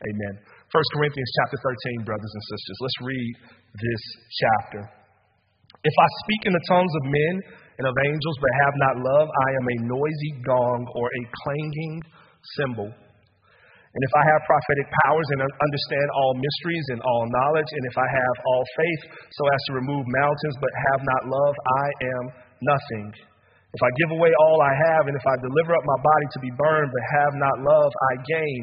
Amen. 1 Corinthians chapter 13, brothers and sisters. Let's read this chapter. If I speak in the tongues of men and of angels but have not love, I am a noisy gong or a clanging cymbal. And if I have prophetic powers and understand all mysteries and all knowledge, and if I have all faith so as to remove mountains but have not love, I am nothing. If I give away all I have, and if I deliver up my body to be burned but have not love, I gain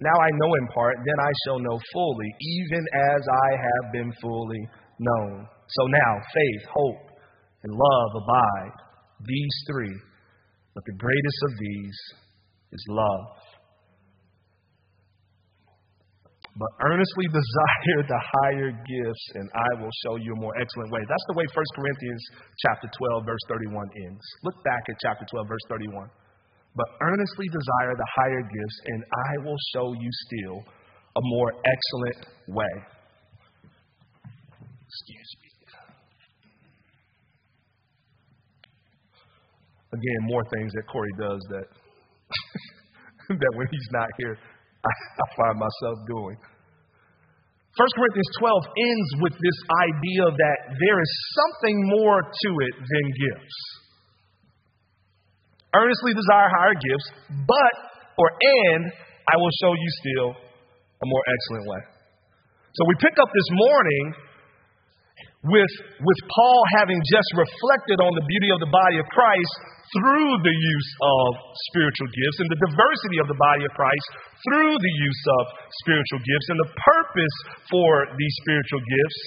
Now I know in part, then I shall know fully, even as I have been fully known. So now, faith, hope, and love abide, these three. But the greatest of these is love. But earnestly desire the higher gifts, and I will show you a more excellent way. That's the way 1 Corinthians chapter 12, verse 31 ends. Look back at chapter 12, verse 31 but earnestly desire the higher gifts, and I will show you still a more excellent way. Excuse me. Again, more things that Corey does that that when he's not here, I, I find myself doing. 1 Corinthians 12 ends with this idea that there is something more to it than gifts earnestly desire higher gifts, but, or and, I will show you still a more excellent way. So we pick up this morning with, with Paul having just reflected on the beauty of the body of Christ through the use of spiritual gifts and the diversity of the body of Christ through the use of spiritual gifts and the purpose for these spiritual gifts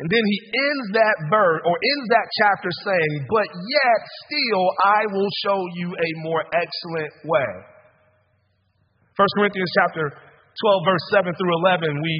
and then he ends that verse or ends that chapter saying, But yet still I will show you a more excellent way. 1 Corinthians chapter 12, verse 7 through 11, we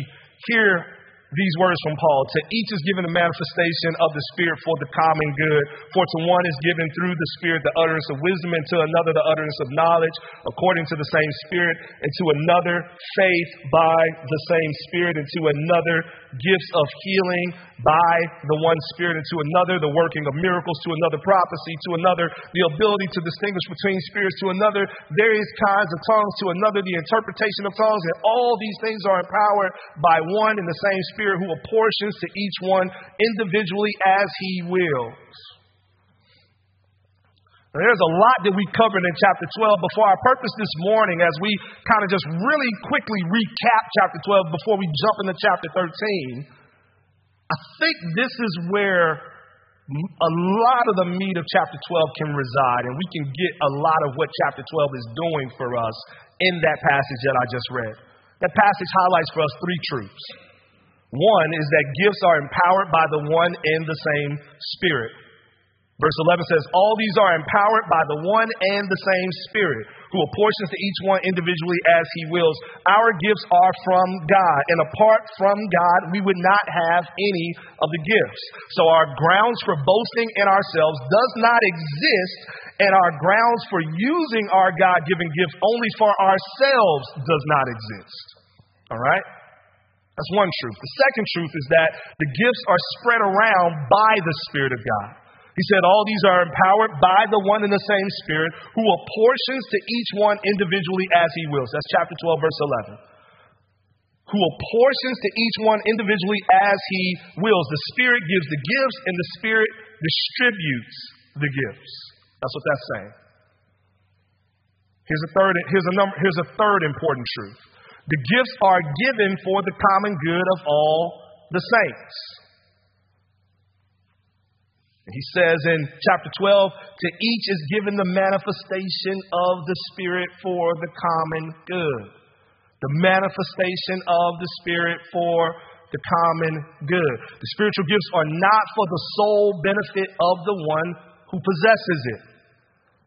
hear these words from Paul. To each is given a manifestation of the Spirit for the common good. For to one is given through the Spirit the utterance of wisdom, and to another the utterance of knowledge, according to the same Spirit, and to another faith by the same Spirit, and to another gifts of healing by the one Spirit, and to another the working of miracles, to another prophecy, to another the ability to distinguish between spirits, to another various kinds of tongues, to another the interpretation of tongues, and all these things are empowered by one and the same Spirit who apportions to each one individually as He wills. There's a lot that we covered in chapter 12 before our purpose this morning as we kind of just really quickly recap chapter 12 before we jump into chapter 13. I think this is where a lot of the meat of chapter 12 can reside, and we can get a lot of what chapter 12 is doing for us in that passage that I just read. That passage highlights for us three truths. One is that gifts are empowered by the one and the same Spirit. Verse 11 says, All these are empowered by the one and the same Spirit, who apportions to each one individually as he wills. Our gifts are from God, and apart from God, we would not have any of the gifts. So our grounds for boasting in ourselves does not exist, and our grounds for using our God given gifts only for ourselves does not exist. All right? That's one truth. The second truth is that the gifts are spread around by the Spirit of God. He said, All these are empowered by the one and the same Spirit who apportions to each one individually as he wills. That's chapter 12, verse 11. Who apportions to each one individually as he wills. The Spirit gives the gifts, and the Spirit distributes the gifts. That's what that's saying. Here's a third, here's a number, here's a third important truth. The gifts are given for the common good of all the saints. He says in chapter 12, to each is given the manifestation of the Spirit for the common good. The manifestation of the Spirit for the common good. The spiritual gifts are not for the sole benefit of the one who possesses it.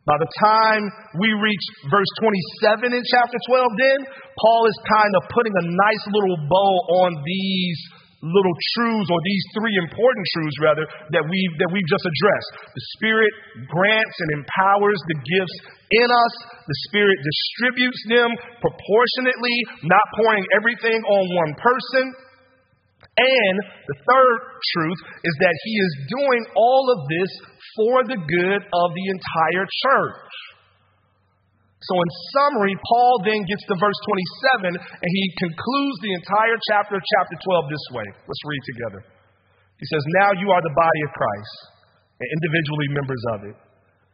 By the time we reach verse 27 in chapter 12, then, Paul is kind of putting a nice little bow on these little truths, or these three important truths, rather, that we've, that we've just addressed. The Spirit grants and empowers the gifts in us. The Spirit distributes them proportionately, not pouring everything on one person. And the third truth is that he is doing all of this for the good of the entire church. So, in summary, Paul then gets to verse 27 and he concludes the entire chapter of chapter 12 this way. Let's read together. He says, Now you are the body of Christ and individually members of it.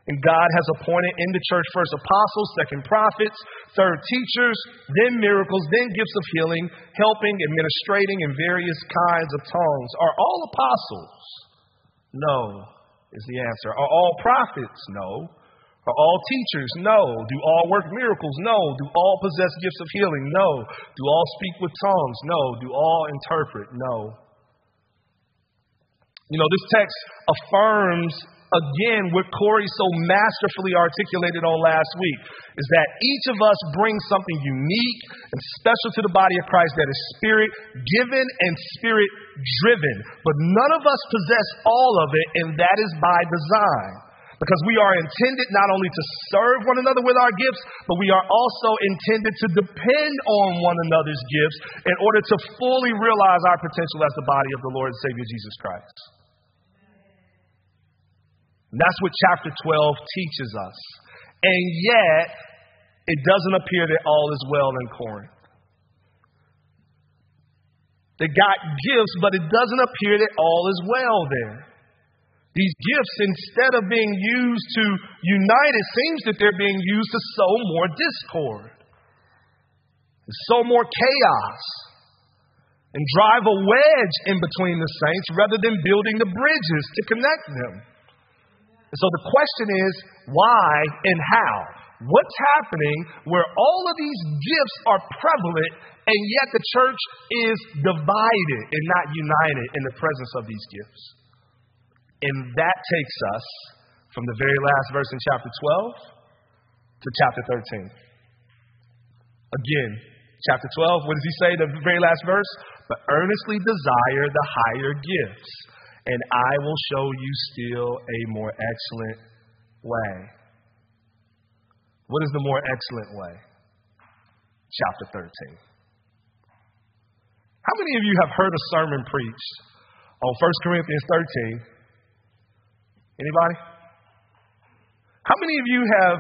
And God has appointed in the church first apostles, second prophets, third teachers, then miracles, then gifts of healing, helping, administrating in various kinds of tongues. Are all apostles? No, is the answer. Are all prophets? No. Are all teachers? No. Do all work miracles? No. Do all possess gifts of healing? No. Do all speak with tongues? No. Do all interpret? No. You know, this text affirms again what Corey so masterfully articulated on last week is that each of us brings something unique and special to the body of Christ that is spirit given and spirit driven. But none of us possess all of it, and that is by design. Because we are intended not only to serve one another with our gifts, but we are also intended to depend on one another's gifts in order to fully realize our potential as the body of the Lord and Savior Jesus Christ. And that's what chapter 12 teaches us. And yet, it doesn't appear that all is well in Corinth. They got gifts, but it doesn't appear that all is well there. These gifts, instead of being used to unite, it seems that they're being used to sow more discord, sow more chaos, and drive a wedge in between the saints rather than building the bridges to connect them. And so the question is why and how? What's happening where all of these gifts are prevalent and yet the church is divided and not united in the presence of these gifts? And that takes us from the very last verse in chapter 12 to chapter 13. Again, chapter 12, what does he say, the very last verse? But earnestly desire the higher gifts and I will show you still a more excellent way. What is the more excellent way? Chapter 13. How many of you have heard a sermon preached on 1 Corinthians 13? Anybody? How many of you have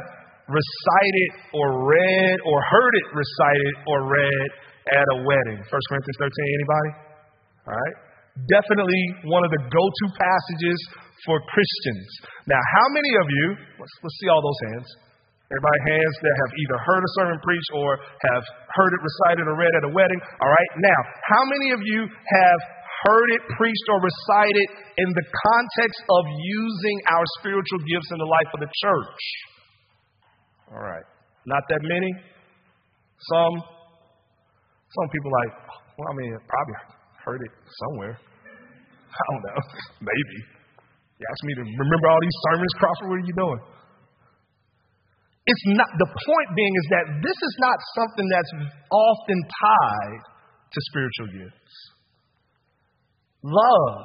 recited or read or heard it recited or read at a wedding? 1 Corinthians 13, anybody? All right. Definitely one of the go to passages for Christians. Now, how many of you, let's, let's see all those hands. Everybody, hands that have either heard a sermon preached or have heard it recited or read at a wedding. All right, now, how many of you have heard it preached or recited in the context of using our spiritual gifts in the life of the church? All right, not that many. Some, some people like, well, I mean, probably heard it somewhere. I don't know. Maybe. You ask me to remember all these sermons, Crawford, what are you doing? It's not, the point being is that this is not something that's often tied to spiritual gifts. Love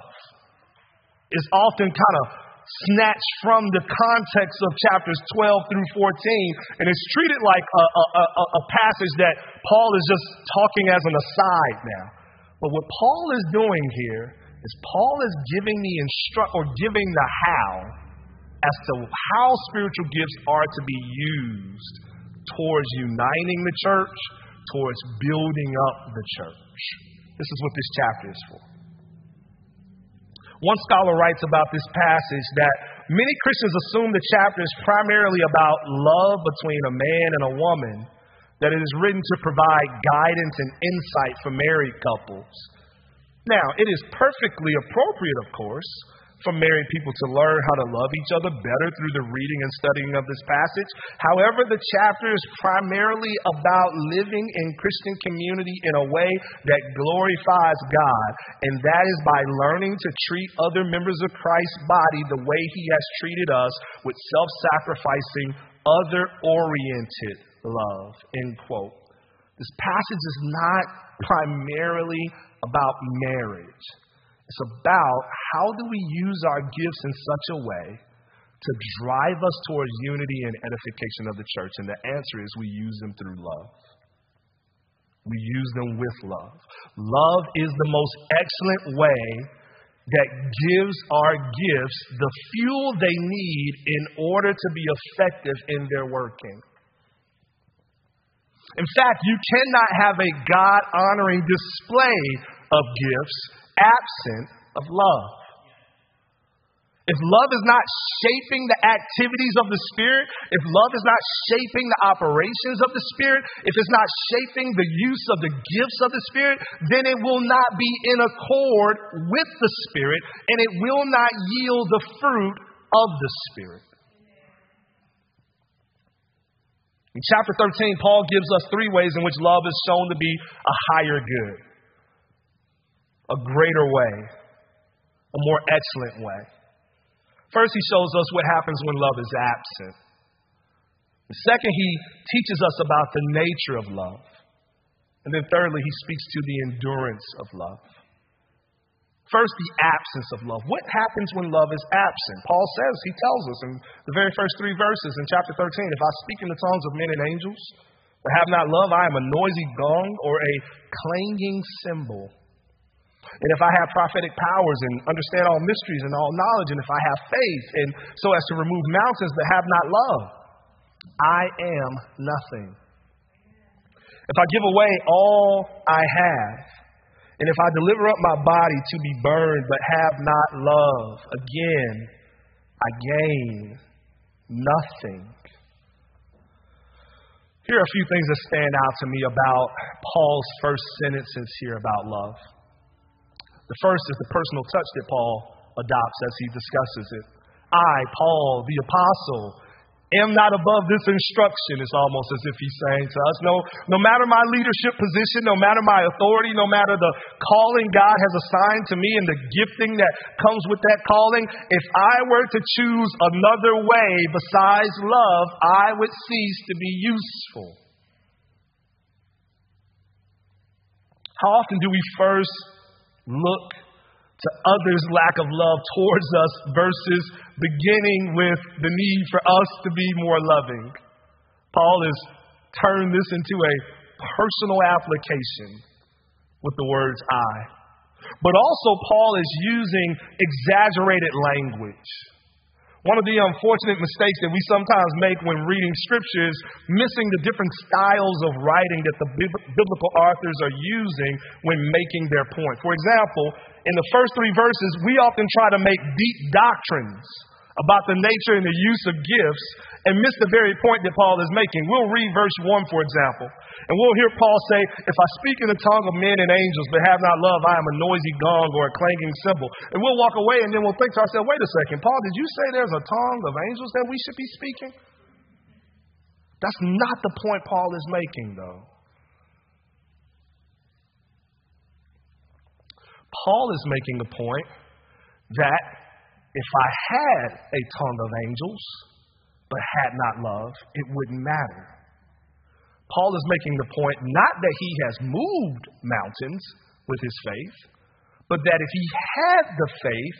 is often kind of snatched from the context of chapters 12 through 14, and it's treated like a, a, a, a passage that Paul is just talking as an aside now. But what Paul is doing here is Paul is giving the instruct or giving the how as to how spiritual gifts are to be used towards uniting the church, towards building up the church. This is what this chapter is for. One scholar writes about this passage that many Christians assume the chapter is primarily about love between a man and a woman that it is written to provide guidance and insight for married couples. Now, it is perfectly appropriate, of course, for married people to learn how to love each other better through the reading and studying of this passage. However, the chapter is primarily about living in Christian community in a way that glorifies God, and that is by learning to treat other members of Christ's body the way He has treated us with self sacrificing, other oriented love. End quote. This passage is not primarily about marriage. It's about how do we use our gifts in such a way to drive us towards unity and edification of the church? And the answer is we use them through love. We use them with love. Love is the most excellent way that gives our gifts the fuel they need in order to be effective in their working. In fact, you cannot have a God honoring display of gifts absent of love. If love is not shaping the activities of the Spirit, if love is not shaping the operations of the Spirit, if it's not shaping the use of the gifts of the Spirit, then it will not be in accord with the Spirit and it will not yield the fruit of the Spirit. In chapter 13, Paul gives us three ways in which love is shown to be a higher good a greater way, a more excellent way. First, he shows us what happens when love is absent. Second, he teaches us about the nature of love. And then thirdly, he speaks to the endurance of love. First, the absence of love. What happens when love is absent? Paul says, he tells us in the very first three verses in chapter 13 if I speak in the tongues of men and angels, but have not love, I am a noisy gong or a clanging cymbal. And if I have prophetic powers and understand all mysteries and all knowledge, and if I have faith, and so as to remove mountains that have not love, I am nothing. If I give away all I have, and if I deliver up my body to be burned but have not love, again, I gain nothing. Here are a few things that stand out to me about Paul's first sentences here about love. The first is the personal touch that Paul adopts as he discusses it. I, Paul, the apostle, am not above this instruction. It's almost as if he's saying to us, no, no matter my leadership position, no matter my authority, no matter the calling God has assigned to me and the gifting that comes with that calling, if I were to choose another way besides love, I would cease to be useful. How often do we first look to others' lack of love towards us versus beginning with the need for us to be more loving. Paul has turned this into a personal application with the words I. But also, Paul is using exaggerated language. One of the unfortunate mistakes that we sometimes make when reading scripture is missing the different styles of writing that the biblical authors are using when making their point. For example, in the first three verses, we often try to make deep doctrines about the nature and the use of gifts and miss the very point that Paul is making. We'll read verse 1, for example, and we'll hear Paul say, If I speak in the tongue of men and angels, but have not love, I am a noisy gong or a clanging cymbal. And we'll walk away and then we'll think to ourselves, Wait a second, Paul, did you say there's a tongue of angels that we should be speaking? That's not the point Paul is making, though. Paul is making the point that if I had a tongue of angels, but had not love, it wouldn't matter. Paul is making the point not that he has moved mountains with his faith, but that if he had the faith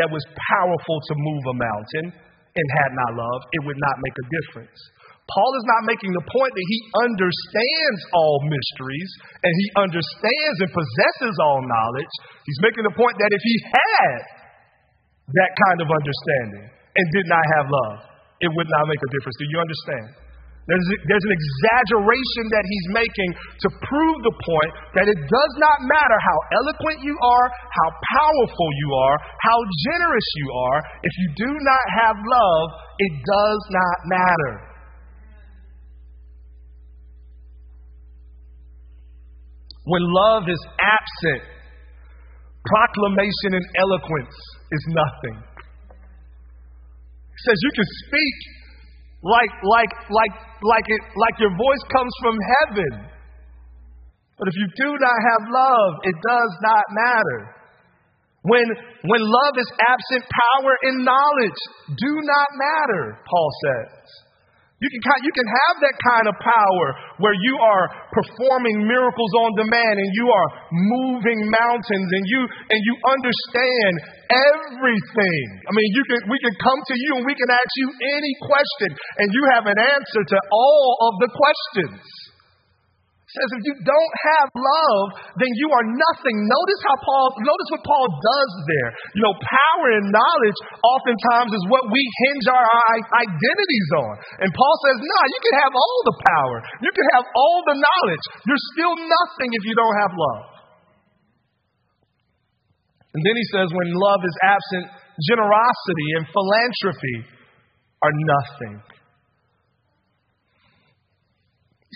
that was powerful to move a mountain and had not love, it would not make a difference. Paul is not making the point that he understands all mysteries and he understands and possesses all knowledge. He's making the point that if he had that kind of understanding and did not have love, it would not make a difference. Do you understand? There's, there's an exaggeration that he's making to prove the point that it does not matter how eloquent you are, how powerful you are, how generous you are. If you do not have love, it does not matter. When love is absent, proclamation and eloquence is nothing. He says you can speak like, like, like, like, it, like your voice comes from heaven. But if you do not have love, it does not matter. When, when love is absent, power and knowledge do not matter, Paul says. You can, you can have that kind of power where you are performing miracles on demand and you are moving mountains and you, and you understand everything. I mean, you can, we can come to you and we can ask you any question and you have an answer to all of the questions says if you don't have love, then you are nothing. Notice how Paul, notice what Paul does there. You know, power and knowledge oftentimes is what we hinge our identities on. And Paul says, nah, you can have all the power. You can have all the knowledge. You're still nothing if you don't have love. And then he says, when love is absent, generosity and philanthropy are nothing.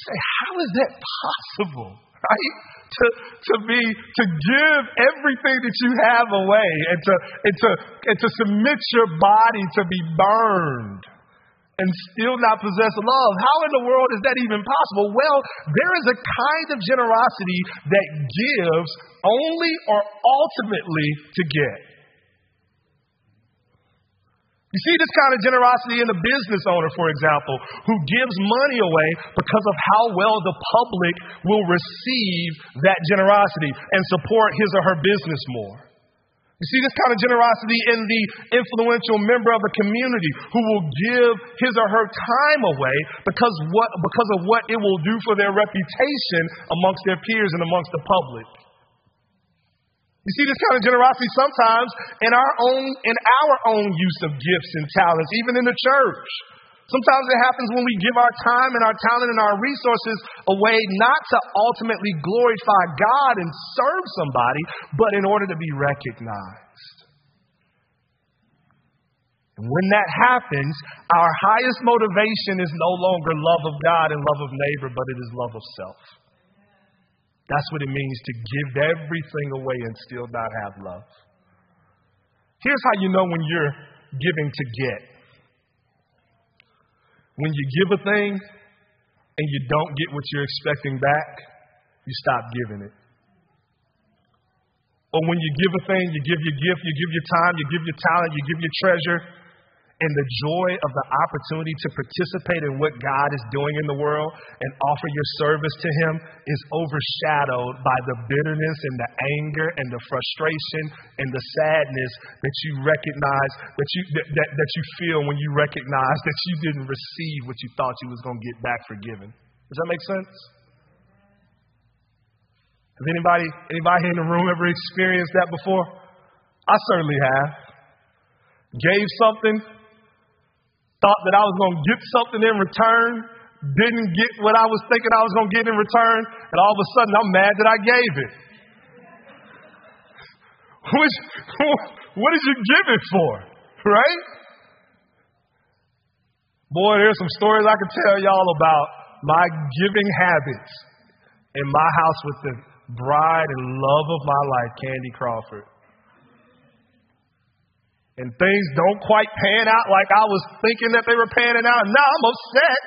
You say, how is that possible? Right? To, to be to give everything that you have away and to and to and to submit your body to be burned and still not possess love. How in the world is that even possible? Well, there is a kind of generosity that gives only or ultimately to get. You see this kind of generosity in a business owner, for example, who gives money away because of how well the public will receive that generosity and support his or her business more. You see this kind of generosity in the influential member of a community who will give his or her time away because, what, because of what it will do for their reputation amongst their peers and amongst the public. You see this kind of generosity sometimes in our own, in our own use of gifts and talents, even in the church. Sometimes it happens when we give our time and our talent and our resources away not to ultimately glorify God and serve somebody, but in order to be recognized. And when that happens, our highest motivation is no longer love of God and love of neighbor, but it is love of self. That's what it means to give everything away and still not have love. Here's how you know when you're giving to get. When you give a thing and you don't get what you're expecting back, you stop giving it. Or when you give a thing, you give your gift, you give your time, you give your talent, you give your treasure, and the joy of the opportunity to participate in what God is doing in the world and offer your service to Him is overshadowed by the bitterness and the anger and the frustration and the sadness that you recognize, that you, that, that, that you feel when you recognize that you didn't receive what you thought you was going to get back forgiven. Does that make sense? Has anybody, anybody in the room ever experienced that before? I certainly have. Gave something, thought that I was going to get something in return, didn't get what I was thinking I was going to get in return, and all of a sudden I'm mad that I gave it. Which, what did you give it for? Right? Boy, there's some stories I could tell y'all about my giving habits in my house with the bride and love of my life, Candy Crawford and things don't quite pan out like I was thinking that they were panning out, now I'm upset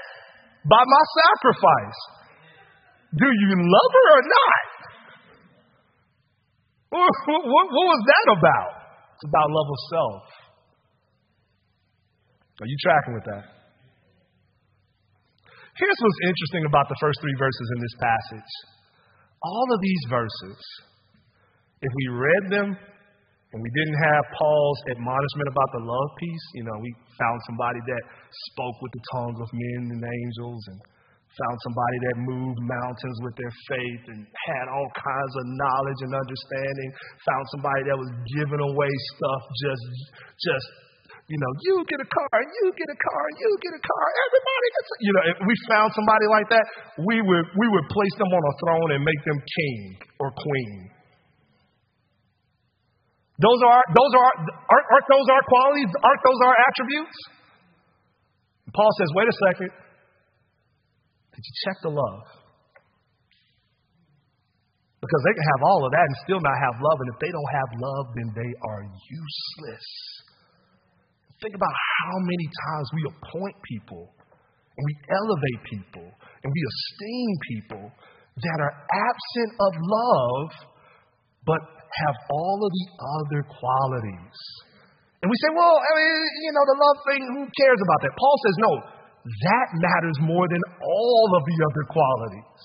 by my sacrifice. Do you love her or not? What, what, what was that about? It's about love of self. Are you tracking with that? Here's what's interesting about the first three verses in this passage. All of these verses, if we read them and we didn't have Paul's admonishment about the love piece. You know, we found somebody that spoke with the tongues of men and angels and found somebody that moved mountains with their faith and had all kinds of knowledge and understanding. Found somebody that was giving away stuff just, just, you know, you get a car, you get a car, you get a car, everybody gets a, you know, if we found somebody like that, we would, we would place them on a throne and make them king or queen. Those are, those are, aren't, aren't those our qualities? Aren't those our attributes? And Paul says, wait a second. Did you check the love? Because they can have all of that and still not have love. And if they don't have love, then they are useless. Think about how many times we appoint people and we elevate people and we esteem people that are absent of love but have all of the other qualities. And we say, well, I mean, you know, the love thing, who cares about that? Paul says, no, that matters more than all of the other qualities.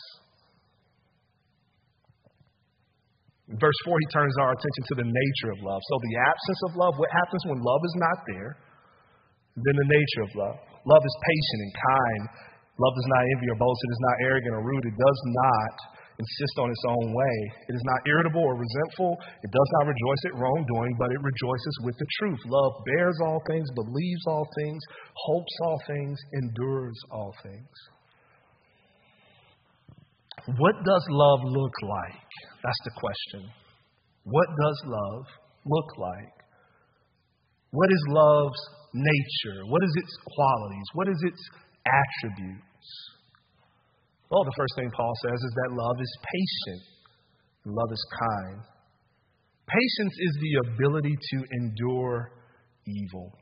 In verse 4, he turns our attention to the nature of love. So, the absence of love, what happens when love is not there? Then the nature of love. Love is patient and kind. Love does not envy or boast. It is not arrogant or rude. It does not insist on its own way. It is not irritable or resentful. It does not rejoice at wrongdoing, but it rejoices with the truth. Love bears all things, believes all things, hopes all things, endures all things. What does love look like? That's the question. What does love look like? What is love's nature? What is its qualities? What is its attributes? Well, the first thing Paul says is that love is patient, love is kind. Patience is the ability to endure evil.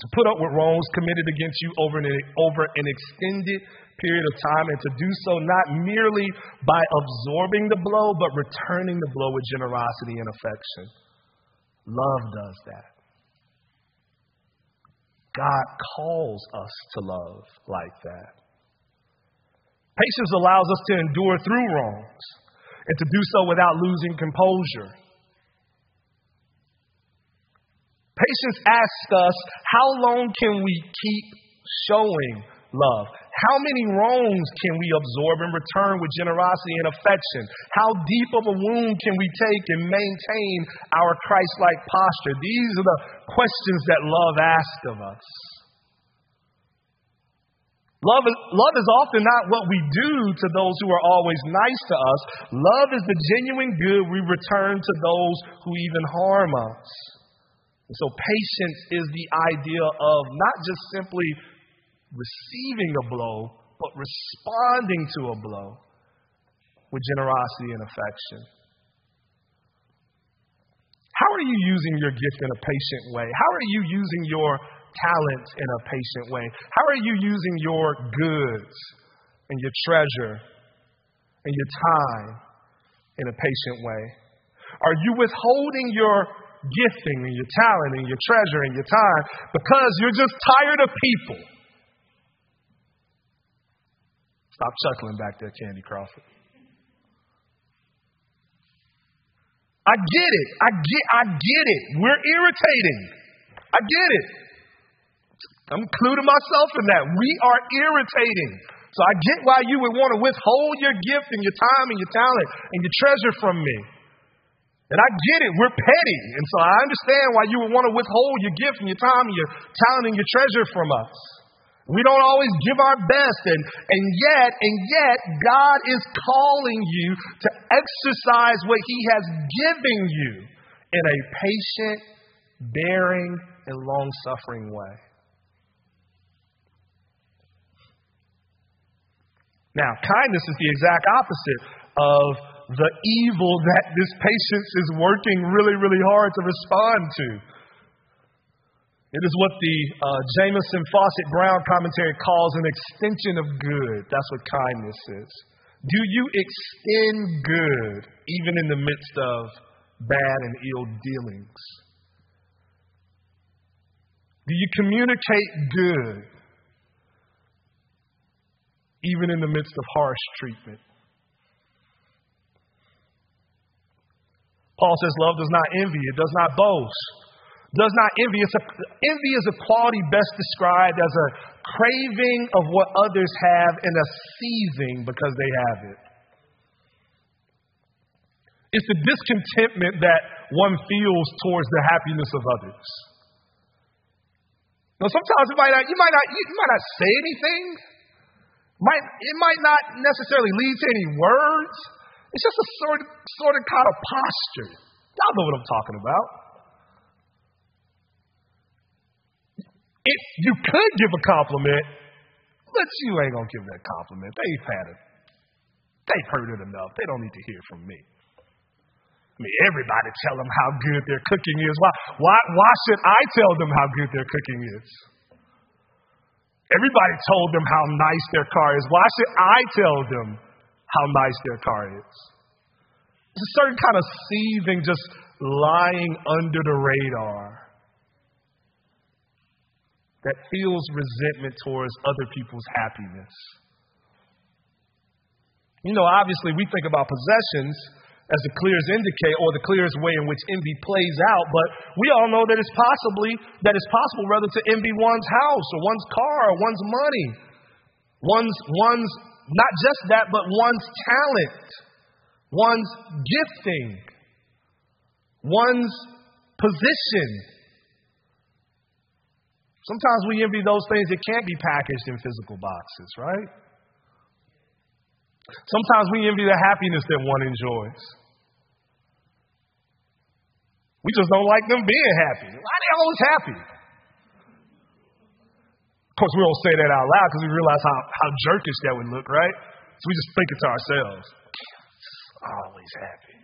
To put up with wrongs committed against you over an, over an extended period of time, and to do so not merely by absorbing the blow, but returning the blow with generosity and affection. Love does that. God calls us to love like that. Patience allows us to endure through wrongs and to do so without losing composure. Patience asks us, how long can we keep showing love? How many wrongs can we absorb and return with generosity and affection? How deep of a wound can we take and maintain our Christ like posture? These are the questions that love asks of us. Love is, love is often not what we do to those who are always nice to us. Love is the genuine good we return to those who even harm us. And so, patience is the idea of not just simply receiving a blow, but responding to a blow with generosity and affection. How are you using your gift in a patient way? How are you using your talent in a patient way? How are you using your goods and your treasure and your time in a patient way? Are you withholding your gifting and your talent and your treasure and your time because you're just tired of people? Stop chuckling back there, Candy Crawford. I get it. I get I get it. We're irritating. I get it. I'm including myself in that. We are irritating. So I get why you would want to withhold your gift and your time and your talent and your treasure from me. And I get it. We're petty. And so I understand why you would want to withhold your gift and your time and your talent and your treasure from us. We don't always give our best. And, and yet, and yet, God is calling you to exercise what He has given you in a patient, bearing, and long suffering way. Now, kindness is the exact opposite of the evil that this patience is working really, really hard to respond to. It is what the uh, Jamieson Fausset Brown commentary calls an extension of good. That's what kindness is. Do you extend good even in the midst of bad and ill dealings? Do you communicate good even in the midst of harsh treatment? Paul says, Love does not envy, it does not boast does not envy. It's a, envy is a quality best described as a craving of what others have and a seizing because they have it. It's the discontentment that one feels towards the happiness of others. Now, sometimes it might not, you might not, you might not say anything. Might, it might not necessarily lead to any words. It's just a sort of, sort of kind of posture. Y'all know what I'm talking about. If you could give a compliment, but you ain't gonna give that compliment. They've had it. they've heard it enough. They don't need to hear from me. I mean, everybody tell them how good their cooking is. Why, why, why should I tell them how good their cooking is? Everybody told them how nice their car is. Why should I tell them how nice their car is? It's a certain kind of seething just lying under the radar that feels resentment towards other people's happiness. You know, obviously, we think about possessions as the clearest indicate or the clearest way in which envy plays out, but we all know that it's possibly that it's possible rather to envy one's house or one's car or one's money, one's one's not just that, but one's talent, one's gifting, one's position. Sometimes we envy those things that can't be packaged in physical boxes, right? Sometimes we envy the happiness that one enjoys. We just don't like them being happy. Why are they always happy? Of course, we don't say that out loud because we realize how, how jerkish that would look, right? So we just think it to ourselves. Always happy.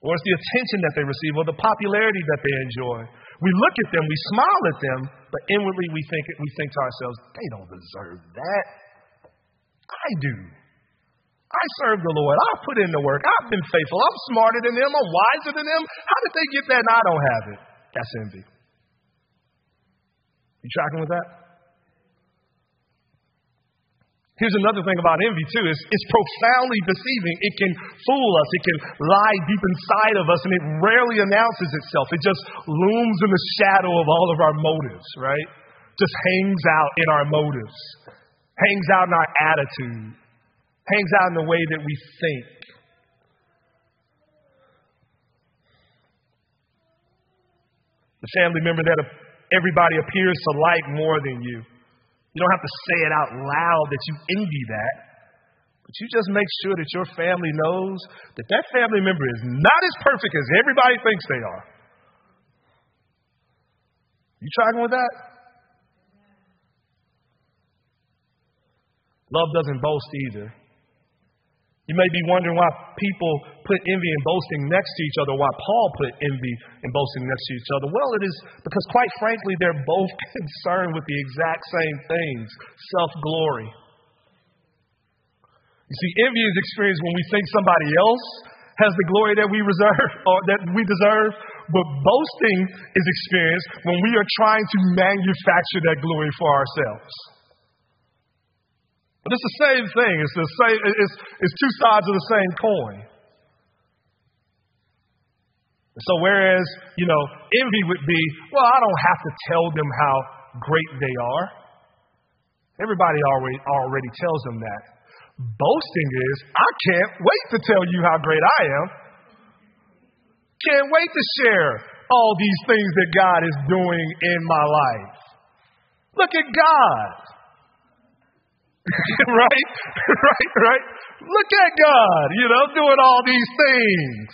Or it's the attention that they receive or the popularity that they enjoy. We look at them, we smile at them, but inwardly we think, we think to ourselves, they don't deserve that. I do. I serve the Lord. I put in the work. I've been faithful. I'm smarter than them. I'm wiser than them. How did they get that and I don't have it? That's envy. You tracking with that? Here's another thing about envy, too. It's, it's profoundly deceiving. It can fool us, it can lie deep inside of us, and it rarely announces itself. It just looms in the shadow of all of our motives, right? Just hangs out in our motives, hangs out in our attitude, hangs out in the way that we think. The family member that everybody appears to like more than you. You don't have to say it out loud that you envy that, but you just make sure that your family knows that that family member is not as perfect as everybody thinks they are. You tracking with that? Love doesn't boast either. You may be wondering why people put envy and boasting next to each other, why Paul put envy and boasting next to each other. Well, it is because, quite frankly, they're both concerned with the exact same things self glory. You see, envy is experienced when we think somebody else has the glory that we reserve or that we deserve, but boasting is experienced when we are trying to manufacture that glory for ourselves. But it's the same thing. It's the same. It's, it's two sides of the same coin. So whereas you know envy would be, well, I don't have to tell them how great they are. Everybody already already tells them that. Boasting is, I can't wait to tell you how great I am. Can't wait to share all these things that God is doing in my life. Look at God. right? right? Right? Look at God, you know, doing all these things.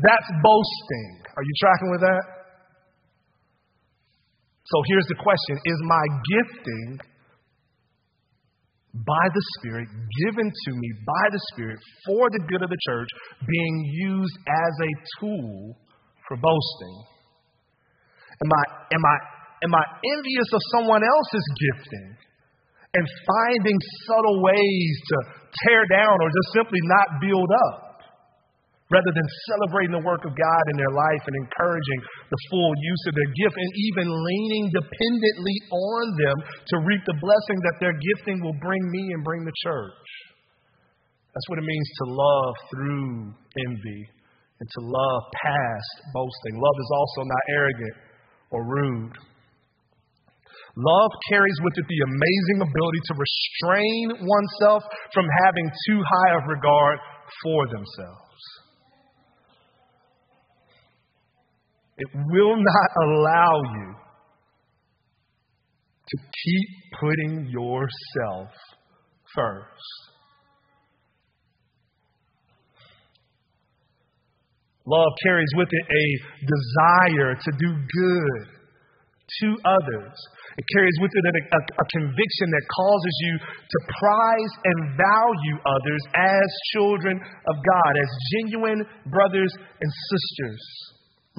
That's boasting. Are you tracking with that? So here's the question Is my gifting by the Spirit, given to me by the Spirit for the good of the church, being used as a tool for boasting? Am I, am I, am I envious of someone else's gifting? And finding subtle ways to tear down or just simply not build up, rather than celebrating the work of God in their life and encouraging the full use of their gift and even leaning dependently on them to reap the blessing that their gifting will bring me and bring the church. That's what it means to love through envy and to love past boasting. Love is also not arrogant or rude. Love carries with it the amazing ability to restrain oneself from having too high of regard for themselves. It will not allow you to keep putting yourself first. Love carries with it a desire to do good to others. It carries with it a, a, conviction that causes you to prize and value others as children of God, as genuine brothers and sisters.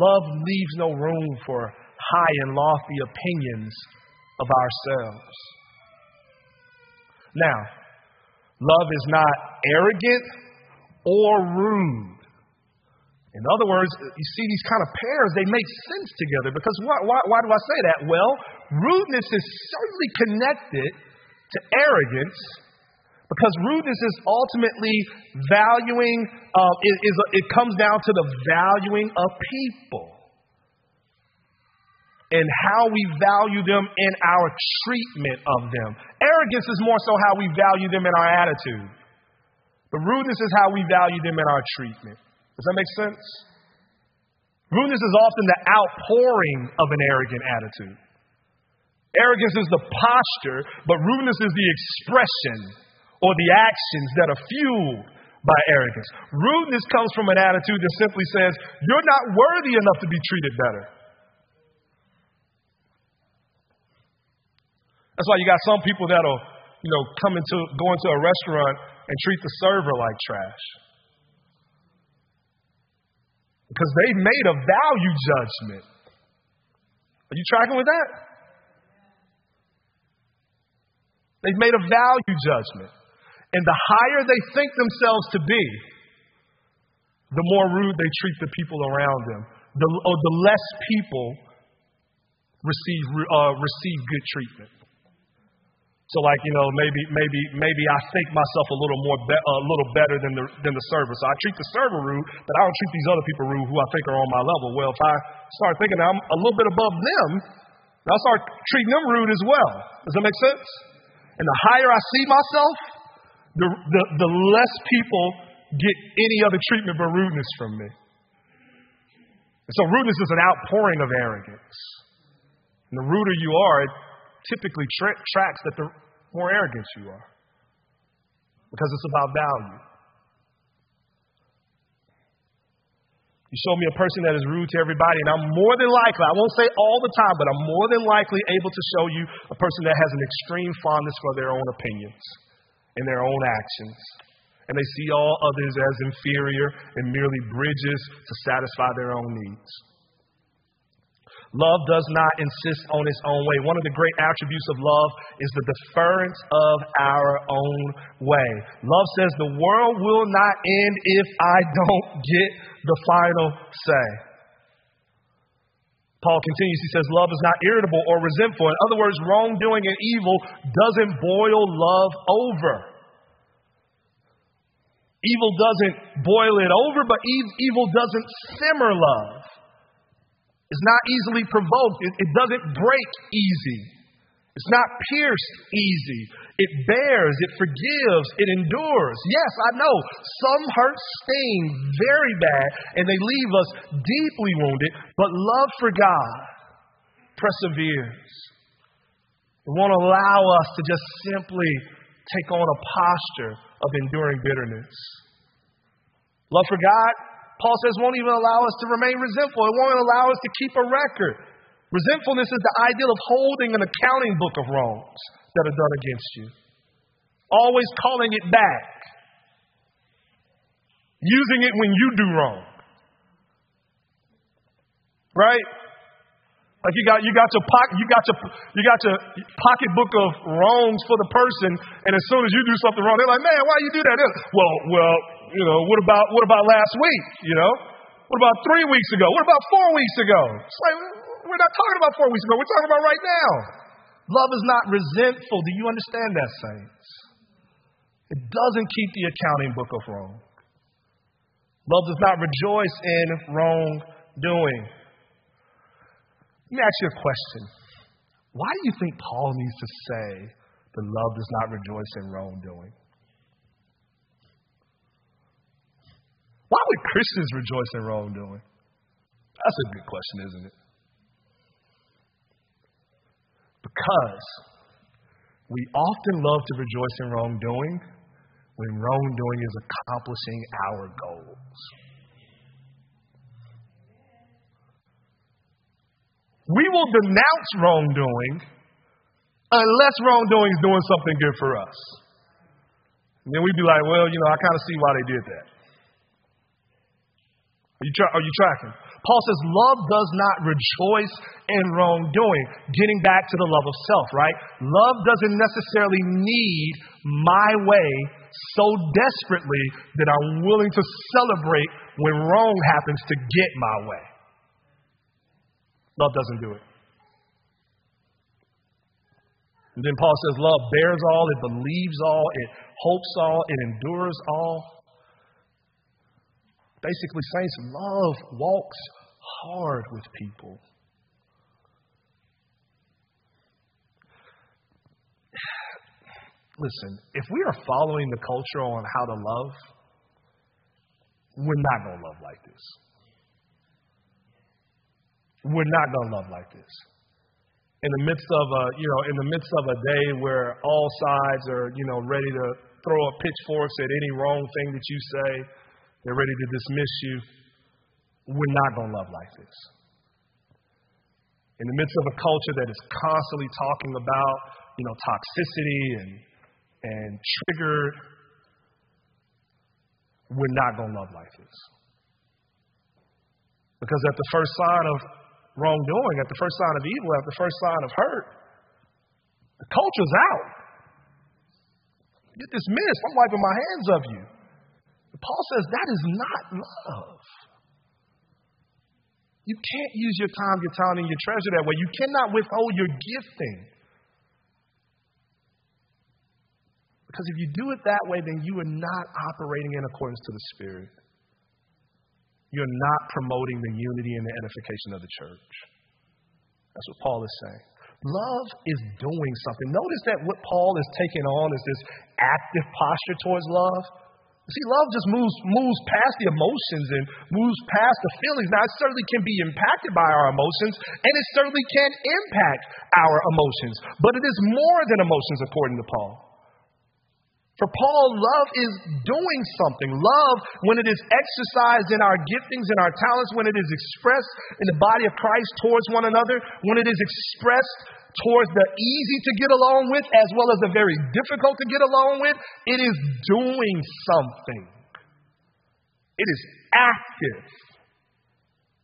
Love leaves no room for high and lofty opinions of ourselves. Now, love is not arrogant or rude. In other words, you see these kind of pairs, they make sense together. Because why, why, why do I say that? Well, rudeness is certainly connected to arrogance because rudeness is ultimately valuing, uh, it, is, it comes down to the valuing of people and how we value them in our treatment of them. Arrogance is more so how we value them in our attitude. But rudeness is how we value them in our treatment. Does that make sense? Rudeness is often the outpouring of an arrogant attitude. Arrogance is the posture, but rudeness is the expression or the actions that are fueled by arrogance. Rudeness comes from an attitude that simply says, You're not worthy enough to be treated better. That's why you got some people that'll, you know, come into go into a restaurant and treat the server like trash. Because they've made a value judgment. Are you tracking with that? They've made a value judgment. And the higher they think themselves to be, the more rude they treat the people around them. The, or the less people receive, uh, receive good treatment. So, like you know, maybe maybe maybe I think myself a little more be- a little better than the than the server. So I treat the server rude, but I don't treat these other people rude who I think are on my level. Well, if I start thinking I'm a little bit above them, I start treating them rude as well. Does that make sense? And the higher I see myself, the the, the less people get any other treatment but rudeness from me. And so rudeness is an outpouring of arrogance. And the ruder you are, it typically tra- tracks that the more arrogant you are. Because it's about value. You show me a person that is rude to everybody, and I'm more than likely, I won't say all the time, but I'm more than likely able to show you a person that has an extreme fondness for their own opinions and their own actions. And they see all others as inferior and merely bridges to satisfy their own needs. Love does not insist on its own way. One of the great attributes of love is the deference of our own way. Love says, The world will not end if I don't get the final say. Paul continues, he says, Love is not irritable or resentful. In other words, wrongdoing and evil doesn't boil love over. Evil doesn't boil it over, but evil doesn't simmer love. It's not easily provoked. It, it doesn't break easy. It's not pierced easy. It bears, it forgives, it endures. Yes, I know some hurts sting very bad and they leave us deeply wounded, but love for God perseveres. It won't allow us to just simply take on a posture of enduring bitterness. Love for God Paul says, won't even allow us to remain resentful. It won't allow us to keep a record. Resentfulness is the ideal of holding an accounting book of wrongs that are done against you, always calling it back, using it when you do wrong. Right? Like you got you got your pocket you got your you got your pocketbook of wrongs for the person, and as soon as you do something wrong, they're like, "Man, why you do that?" well, well, you know, what about what about last week? You know, what about three weeks ago? What about four weeks ago? It's like we're not talking about four weeks ago. We're talking about right now. Love is not resentful. Do you understand that, saints? It doesn't keep the accounting book of wrong. Love does not rejoice in wrongdoing. Let me ask you a question. Why do you think Paul needs to say that love does not rejoice in wrongdoing? Why would Christians rejoice in wrongdoing? That's a good question, isn't it? Because we often love to rejoice in wrongdoing when wrongdoing is accomplishing our goals. We will denounce wrongdoing unless wrongdoing is doing something good for us. And then we'd be like, well, you know, I kind of see why they did that. Are you, tra- are you tracking? Paul says, love does not rejoice in wrongdoing. Getting back to the love of self, right? Love doesn't necessarily need my way so desperately that I'm willing to celebrate when wrong happens to get my way. Love doesn't do it. And then Paul says, Love bears all, it believes all, it hopes all, it endures all. Basically, saints, love walks hard with people. Listen, if we are following the culture on how to love, we're not going to love like this. We're not going to love like this in the midst of a, you know, in the midst of a day where all sides are, you know, ready to throw up pitchforks at any wrong thing that you say, they're ready to dismiss you. We're not going to love like this. In the midst of a culture that is constantly talking about, you know, toxicity and and triggered, we're not going to love like this. Because at the first sign of wrongdoing, at the first sign of evil, at the first sign of hurt, the culture's out. Get dismissed. I'm wiping my hands of you. But Paul says that is not love. You can't use your time, your talent, and your treasure that way. You cannot withhold your gifting. Because if you do it that way, then you are not operating in accordance to the Spirit you're not promoting the unity and the edification of the church. That's what Paul is saying. Love is doing something. Notice that what Paul is taking on is this active posture towards love. See, love just moves, moves past the emotions and moves past the feelings. Now, it certainly can be impacted by our emotions, and it certainly can impact our emotions. But it is more than emotions, according to Paul. For Paul, love is doing something. Love, when it is exercised in our giftings and our talents, when it is expressed in the body of Christ towards one another, when it is expressed towards the easy to get along with as well as the very difficult to get along with, it is doing something. It is active.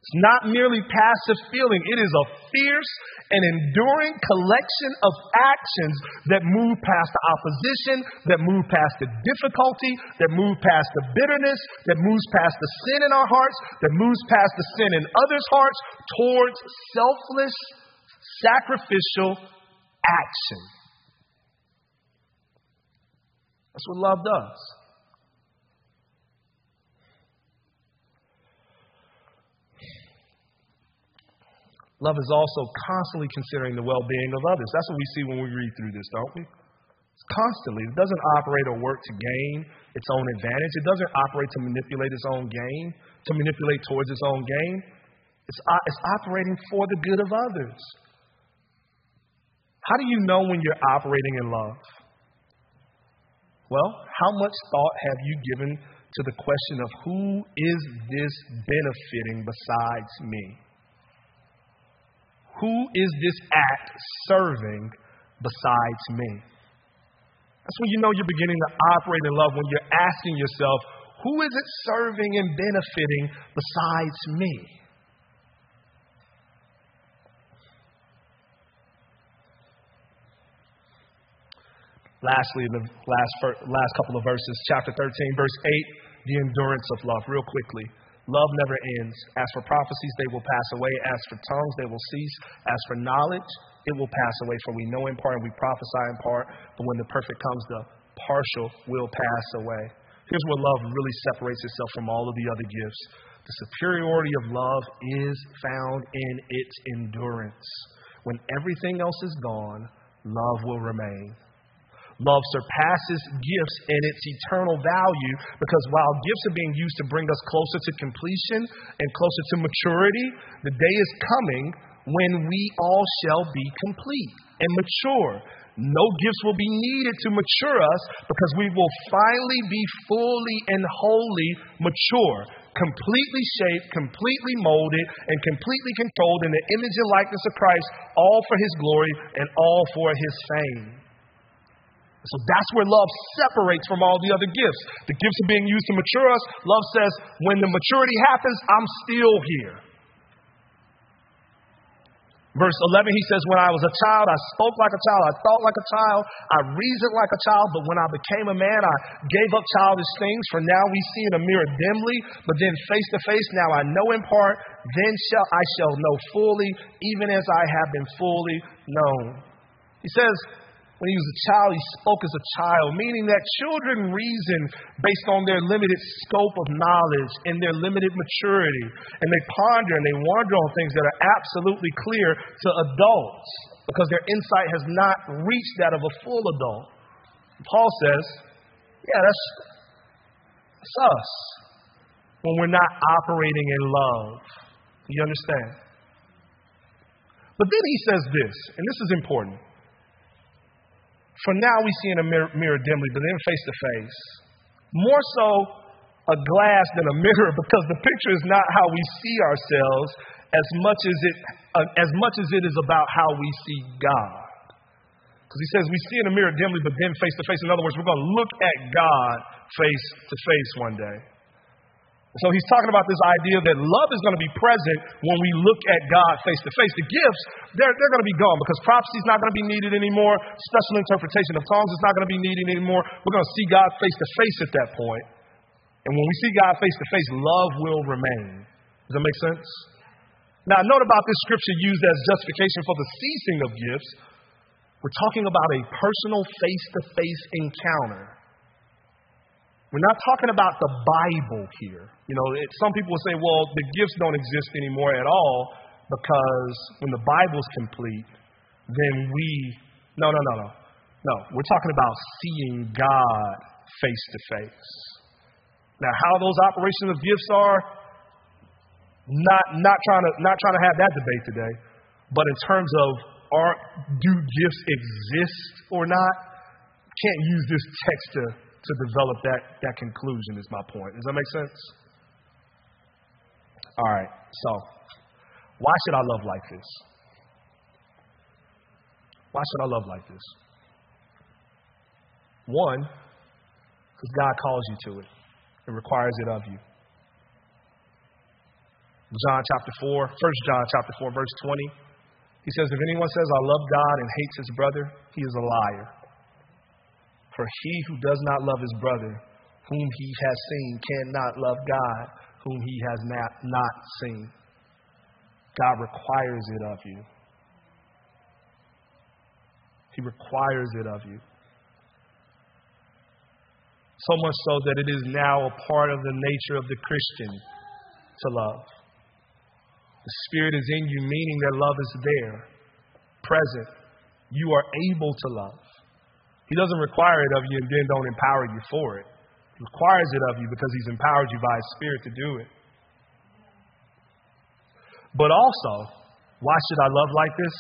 It's not merely passive feeling, it is a fierce and enduring collection of actions that move past the opposition, that move past the difficulty, that move past the bitterness, that moves past the sin in our hearts, that moves past the sin in others' hearts towards selfless, sacrificial action. That's what love does. Love is also constantly considering the well being of others. That's what we see when we read through this, don't we? It's constantly. It doesn't operate or work to gain its own advantage. It doesn't operate to manipulate its own gain, to manipulate towards its own gain. It's, it's operating for the good of others. How do you know when you're operating in love? Well, how much thought have you given to the question of who is this benefiting besides me? Who is this act serving besides me? That's when you know you're beginning to operate in love, when you're asking yourself, who is it serving and benefiting besides me? Lastly, in the last, last couple of verses, chapter 13, verse 8, the endurance of love, real quickly. Love never ends. As for prophecies, they will pass away. As for tongues, they will cease. As for knowledge, it will pass away. For we know in part and we prophesy in part. But when the perfect comes, the partial will pass away. Here's where love really separates itself from all of the other gifts. The superiority of love is found in its endurance. When everything else is gone, love will remain. Love surpasses gifts in its eternal value because while gifts are being used to bring us closer to completion and closer to maturity, the day is coming when we all shall be complete and mature. No gifts will be needed to mature us because we will finally be fully and wholly mature, completely shaped, completely molded, and completely controlled in the image and likeness of Christ, all for his glory and all for his fame. So that's where love separates from all the other gifts. The gifts are being used to mature us. Love says, when the maturity happens, I'm still here. Verse 11, he says, When I was a child, I spoke like a child, I thought like a child, I reasoned like a child, but when I became a man, I gave up childish things. For now we see in a mirror dimly, but then face to face, now I know in part, then shall I shall know fully, even as I have been fully known. He says, when he was a child, he spoke as a child, meaning that children reason based on their limited scope of knowledge and their limited maturity. And they ponder and they wonder on things that are absolutely clear to adults because their insight has not reached that of a full adult. Paul says, yeah, that's, that's us when we're not operating in love. You understand? But then he says this, and this is important. For now we see in a mirror, mirror dimly, but then face to face. More so a glass than a mirror because the picture is not how we see ourselves as much as it, uh, as much as it is about how we see God. Because he says we see in a mirror dimly, but then face to face. In other words, we're going to look at God face to face one day. So he's talking about this idea that love is going to be present when we look at God face to face. The gifts, they're, they're going to be gone because prophecy is not going to be needed anymore. Special interpretation of tongues is not going to be needed anymore. We're going to see God face to face at that point. And when we see God face to face, love will remain. Does that make sense? Now, note about this scripture used as justification for the ceasing of gifts. We're talking about a personal face to face encounter. We're not talking about the Bible here. You know, it, some people will say, well, the gifts don't exist anymore at all because when the Bible's complete, then we. No, no, no, no. No, we're talking about seeing God face to face. Now, how those operations of gifts are, not, not, trying to, not trying to have that debate today, but in terms of are, do gifts exist or not, can't use this text to to develop that, that conclusion, is my point. Does that make sense? All right, so why should I love like this? Why should I love like this? One, because God calls you to it and requires it of you. John chapter 4, 1 John chapter 4, verse 20. He says, If anyone says, I love God and hates his brother, he is a liar. For he who does not love his brother, whom he has seen, cannot love God, whom he has not, not seen. God requires it of you. He requires it of you. So much so that it is now a part of the nature of the Christian to love. The Spirit is in you, meaning that love is there, present. You are able to love. He doesn't require it of you and then don't empower you for it. He requires it of you because He's empowered you by His Spirit to do it. But also, why should I love like this?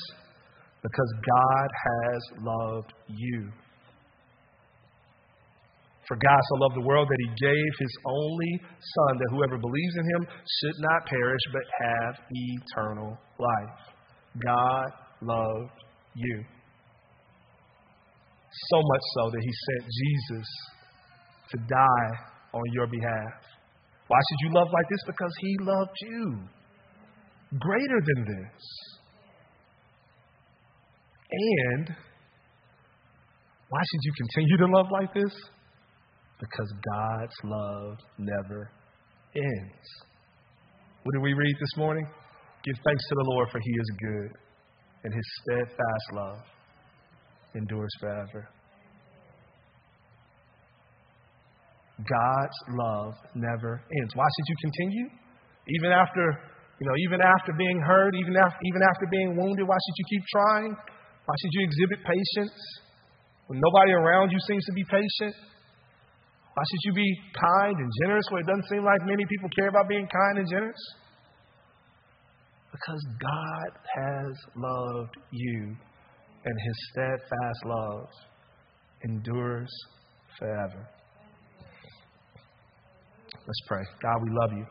Because God has loved you. For God so loved the world that He gave His only Son, that whoever believes in Him should not perish but have eternal life. God loved you. So much so that he sent Jesus to die on your behalf. Why should you love like this? Because he loved you greater than this. And why should you continue to love like this? Because God's love never ends. What did we read this morning? Give thanks to the Lord, for he is good, and his steadfast love endures forever. God's love never ends. Why should you continue? Even after, you know, even after being hurt, even after, even after being wounded, why should you keep trying? Why should you exhibit patience when nobody around you seems to be patient? Why should you be kind and generous when it doesn't seem like many people care about being kind and generous? Because God has loved you and his steadfast love endures forever. Let's pray. God, we love you.